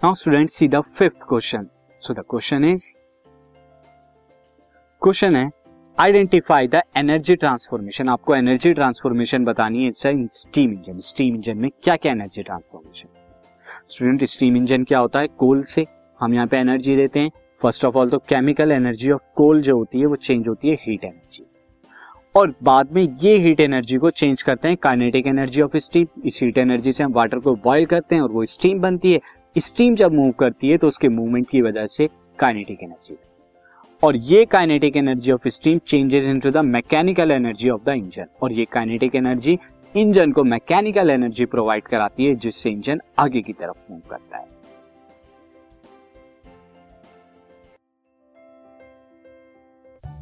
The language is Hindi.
Now student see the fifth question so the question is question है आइडेंटिफाई द एनर्जी ट्रांसफॉर्मेशन आपको एनर्जी ट्रांसफॉर्मेशन बतानी है स्टीम इंजन स्टीम इंजन में क्या क्या energy transformation student steam engine क्या होता है? कोल से हम यहाँ पे एनर्जी देते हैं. फ़र्स्ट ऑफ़ ऑल तो केमिकल एनर्जी ऑफ़ कोल जो होती है, वो चेंज होती है हीट एनर्जी और बाद में ये हीट एनर्जी को चेंज करते हैं काइनेटिक एनर्जी ऑफ़ स्टीम इस हीट एनर्जी से हम वाटर को बॉईल करते हैं और वो स्टीम बनती है. स्टीम जब मूव करती है तो उसके मूवमेंट की वजह से काइनेटिक एनर्जी और ये kinetic energy of steam changes into the mechanical energy of the engine और ये काइनेटिक एनर्जी इंजन को मैकेनिकल एनर्जी प्रोवाइड कराती है, जिससे इंजन आगे की तरफ़ मूव करता है।